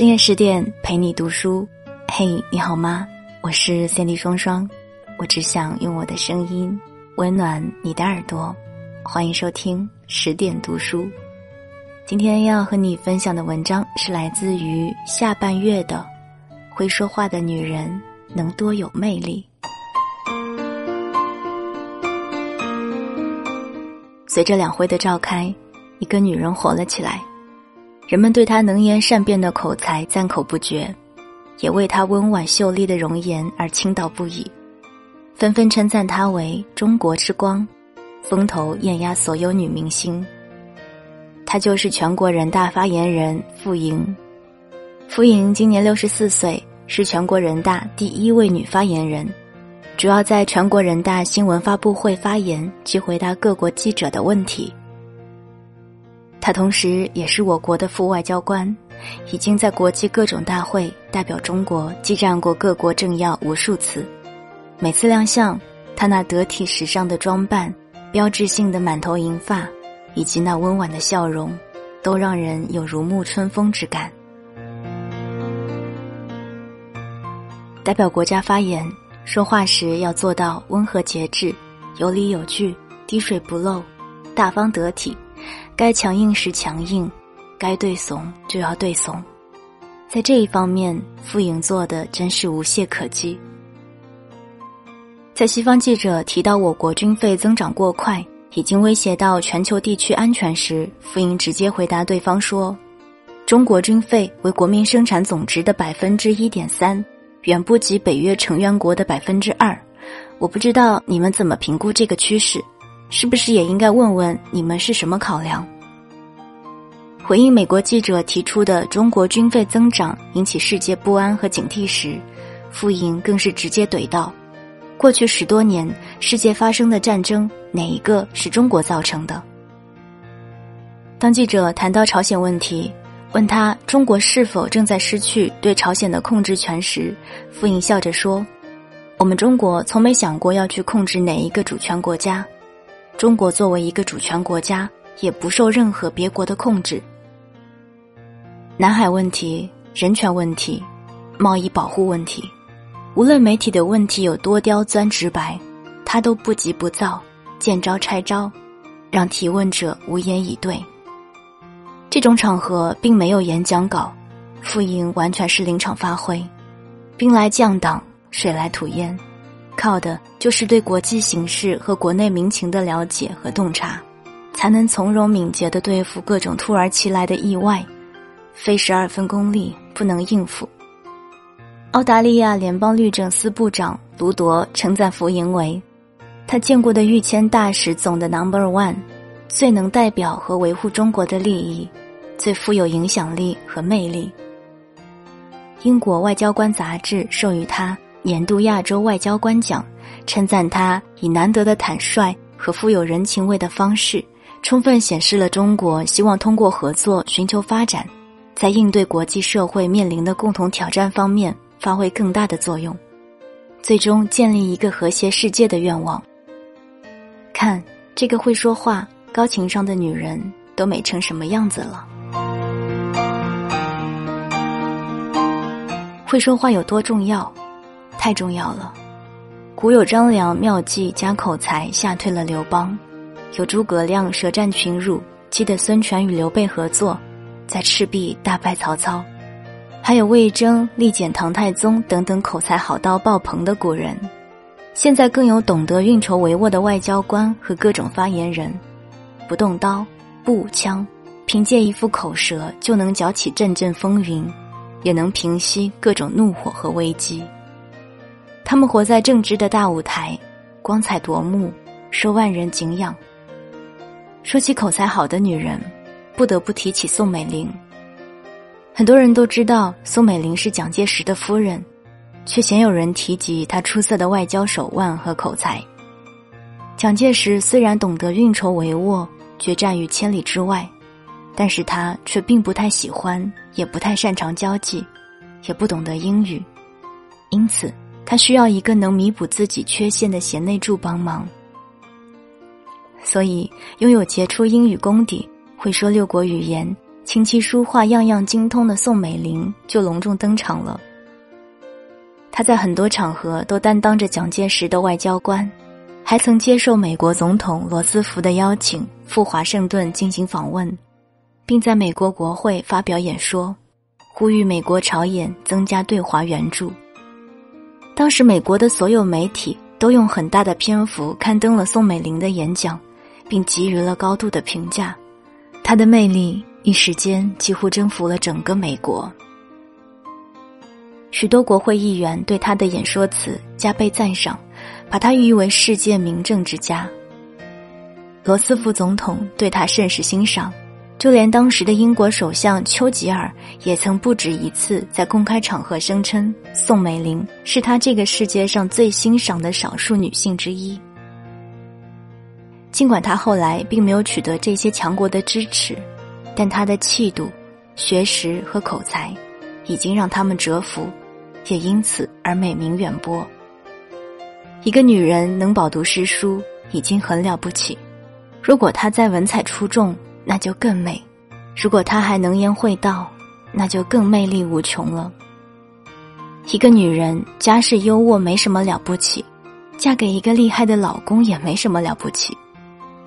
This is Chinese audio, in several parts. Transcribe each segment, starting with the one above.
深夜十点陪你读书，嘿，你好吗？我是 Sandy 双双，我只想用我的声音温暖你的耳朵，欢迎收听十点读书。今天要和你分享的文章是来自于下半月的《会说话的女人能多有魅力》。随着两会的召开，一个女人火了起来。人们对她能言善辩的口才赞口不绝，也为她温婉秀丽的容颜而倾倒不已，纷纷称赞她为“中国之光”，风头艳压所有女明星。她就是全国人大发言人傅莹。傅莹今年六十四岁，是全国人大第一位女发言人，主要在全国人大新闻发布会发言及回答各国记者的问题。他同时也是我国的副外交官，已经在国际各种大会代表中国激战过各国政要无数次。每次亮相，他那得体时尚的装扮、标志性的满头银发，以及那温婉的笑容，都让人有如沐春风之感。代表国家发言，说话时要做到温和节制、有理有据、滴水不漏、大方得体。该强硬时强硬，该对怂就要对怂，在这一方面，傅莹做的真是无懈可击。在西方记者提到我国军费增长过快，已经威胁到全球地区安全时，傅莹直接回答对方说：“中国军费为国民生产总值的百分之一点三，远不及北约成员国的百分之二。我不知道你们怎么评估这个趋势。”是不是也应该问问你们是什么考量？回应美国记者提出的中国军费增长引起世界不安和警惕时，傅莹更是直接怼道：“过去十多年世界发生的战争，哪一个是中国造成的？”当记者谈到朝鲜问题，问他中国是否正在失去对朝鲜的控制权时，傅莹笑着说：“我们中国从没想过要去控制哪一个主权国家。”中国作为一个主权国家，也不受任何别国的控制。南海问题、人权问题、贸易保护问题，无论媒体的问题有多刁钻直白，他都不急不躁，见招拆招，让提问者无言以对。这种场合并没有演讲稿，傅莹完全是临场发挥，兵来将挡，水来土掩。靠的就是对国际形势和国内民情的了解和洞察，才能从容敏捷地对付各种突然其来的意外，非十二分功力不能应付。澳大利亚联邦律政司部长卢铎称赞傅莹为他见过的御签大使总的 Number One，最能代表和维护中国的利益，最富有影响力和魅力。英国外交官杂志授予他。年度亚洲外交官奖，称赞他以难得的坦率和富有人情味的方式，充分显示了中国希望通过合作寻求发展，在应对国际社会面临的共同挑战方面发挥更大的作用，最终建立一个和谐世界的愿望。看这个会说话、高情商的女人，都美成什么样子了？会说话有多重要？太重要了。古有张良妙计加口才吓退了刘邦，有诸葛亮舌战群儒激得孙权与刘备合作，在赤壁大败曹操，还有魏征力减唐太宗等等口才好到爆棚的古人。现在更有懂得运筹帷幄的外交官和各种发言人，不动刀不舞枪，凭借一副口舌就能搅起阵阵风云，也能平息各种怒火和危机。他们活在正直的大舞台，光彩夺目，受万人敬仰。说起口才好的女人，不得不提起宋美龄。很多人都知道宋美龄是蒋介石的夫人，却鲜有人提及她出色的外交手腕和口才。蒋介石虽然懂得运筹帷幄，决战于千里之外，但是他却并不太喜欢，也不太擅长交际，也不懂得英语，因此。他需要一个能弥补自己缺陷的贤内助帮忙，所以拥有杰出英语功底、会说六国语言、琴棋书画样样精通的宋美龄就隆重登场了。她在很多场合都担当着蒋介石的外交官，还曾接受美国总统罗斯福的邀请赴华盛顿进行访问，并在美国国会发表演说，呼吁美国朝野增加对华援助。当时美国的所有媒体都用很大的篇幅刊登了宋美龄的演讲，并给予了高度的评价。她的魅力一时间几乎征服了整个美国。许多国会议员对他的演说词加倍赞赏，把他誉为世界名政之家。罗斯福总统对他甚是欣赏，就连当时的英国首相丘吉尔也曾不止一次在公开场合声称宋美龄是他这个世界上最欣赏的少数女性之一。尽管他后来并没有取得这些强国的支持，但他的气度、学识和口才已经让他们折服。也因此而美名远播。一个女人能饱读诗书已经很了不起，如果她再文采出众，那就更美；如果她还能言会道，那就更魅力无穷了。一个女人家世优渥没什么了不起，嫁给一个厉害的老公也没什么了不起，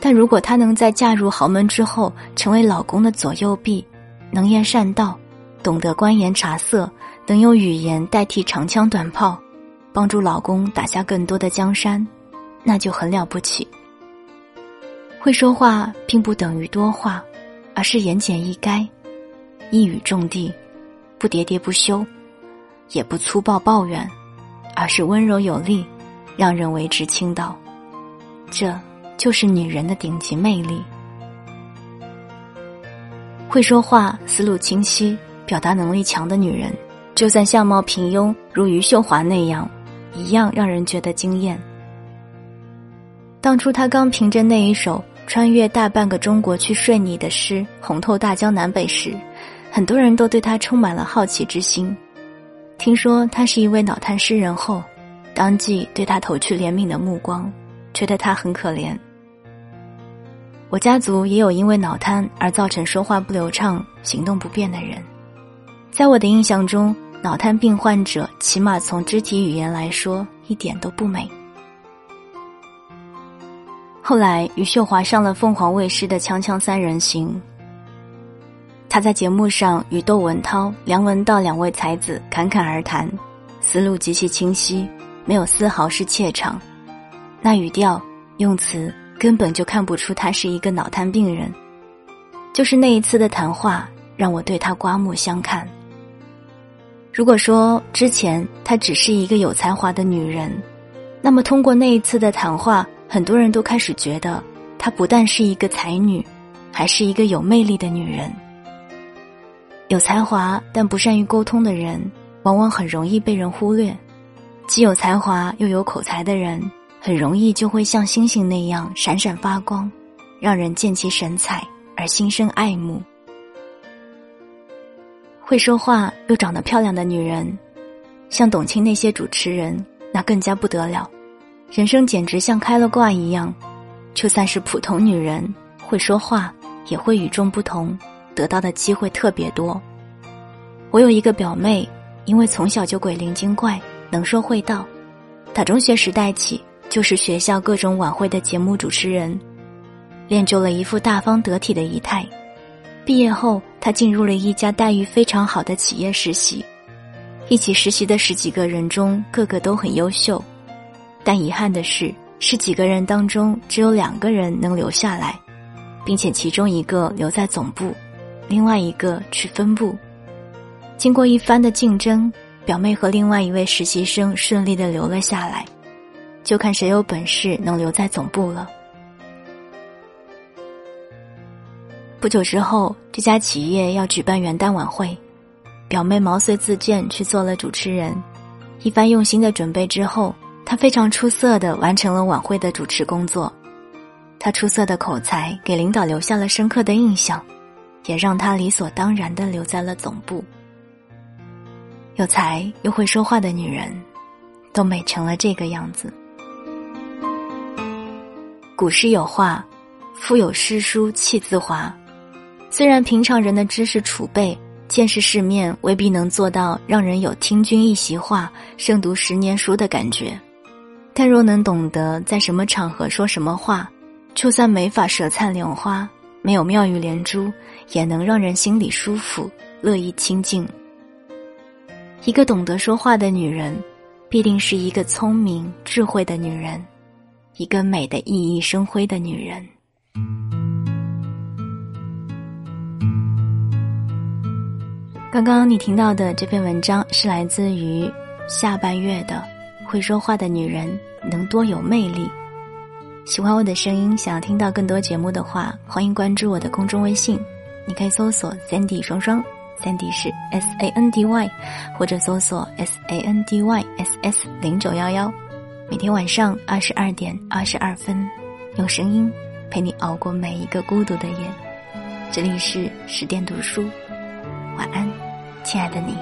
但如果她能在嫁入豪门之后成为老公的左右臂，能言善道，懂得观言察色。能用语言代替长枪短炮，帮助老公打下更多的江山，那就很了不起。会说话并不等于多话，而是言简意赅，一语中的，不喋喋不休，也不粗暴抱怨，而是温柔有力，让人为之倾倒。这就是女人的顶级魅力。会说话、思路清晰、表达能力强的女人。就算相貌平庸如余秀华那样，一样让人觉得惊艳。当初她刚凭着那一首穿越大半个中国去睡你的诗红透大江南北时，很多人都对他充满了好奇之心。听说他是一位脑瘫诗人后，当即对他投去怜悯的目光，觉得他很可怜。我家族也有因为脑瘫而造成说话不流畅、行动不便的人。在我的印象中，脑瘫病患者起码从肢体语言来说一点都不美。后来，余秀华上了凤凰卫视的《锵锵三人行》，他在节目上与窦文涛、梁文道两位才子侃侃而谈，思路极其清晰，没有丝毫是怯场，那语调、用词根本就看不出他是一个脑瘫病人。就是那一次的谈话，让我对他刮目相看。如果说之前她只是一个有才华的女人，那么通过那一次的谈话，很多人都开始觉得她不但是一个才女，还是一个有魅力的女人。有才华但不善于沟通的人，往往很容易被人忽略；既有才华又有口才的人，很容易就会像星星那样闪闪发光，让人见其神采而心生爱慕。会说话又长得漂亮的女人，像董卿那些主持人，那更加不得了，人生简直像开了挂一样。就算是普通女人，会说话也会与众不同，得到的机会特别多。我有一个表妹，因为从小就鬼灵精怪，能说会道，打中学时代起就是学校各种晚会的节目主持人，练就了一副大方得体的仪态。毕业后，他进入了一家待遇非常好的企业实习。一起实习的十几个人中，个个都很优秀，但遗憾的是，十几个人当中只有两个人能留下来，并且其中一个留在总部，另外一个去分部。经过一番的竞争，表妹和另外一位实习生顺利的留了下来，就看谁有本事能留在总部了。不久之后，这家企业要举办元旦晚会，表妹毛遂自荐去做了主持人。一番用心的准备之后，她非常出色的完成了晚会的主持工作。她出色的口才给领导留下了深刻的印象，也让她理所当然的留在了总部。有才又会说话的女人，都美成了这个样子。古诗有话：“腹有诗书气自华。”虽然平常人的知识储备、见识世面未必能做到让人有听君一席话、胜读十年书的感觉，但若能懂得在什么场合说什么话，就算没法舌灿莲花，没有妙语连珠，也能让人心里舒服、乐意亲近。一个懂得说话的女人，必定是一个聪明、智慧的女人，一个美的熠熠生辉的女人。刚刚你听到的这篇文章是来自于下半月的《会说话的女人能多有魅力》。喜欢我的声音，想要听到更多节目的话，欢迎关注我的公众微信，你可以搜索 “Sandy 双双 ”，Sandy 是 S A N D Y，或者搜索 S A N D Y S S 零九幺幺。每天晚上二十二点二十二分，用声音陪你熬过每一个孤独的夜。这里是十点读书。晚安，亲爱的你。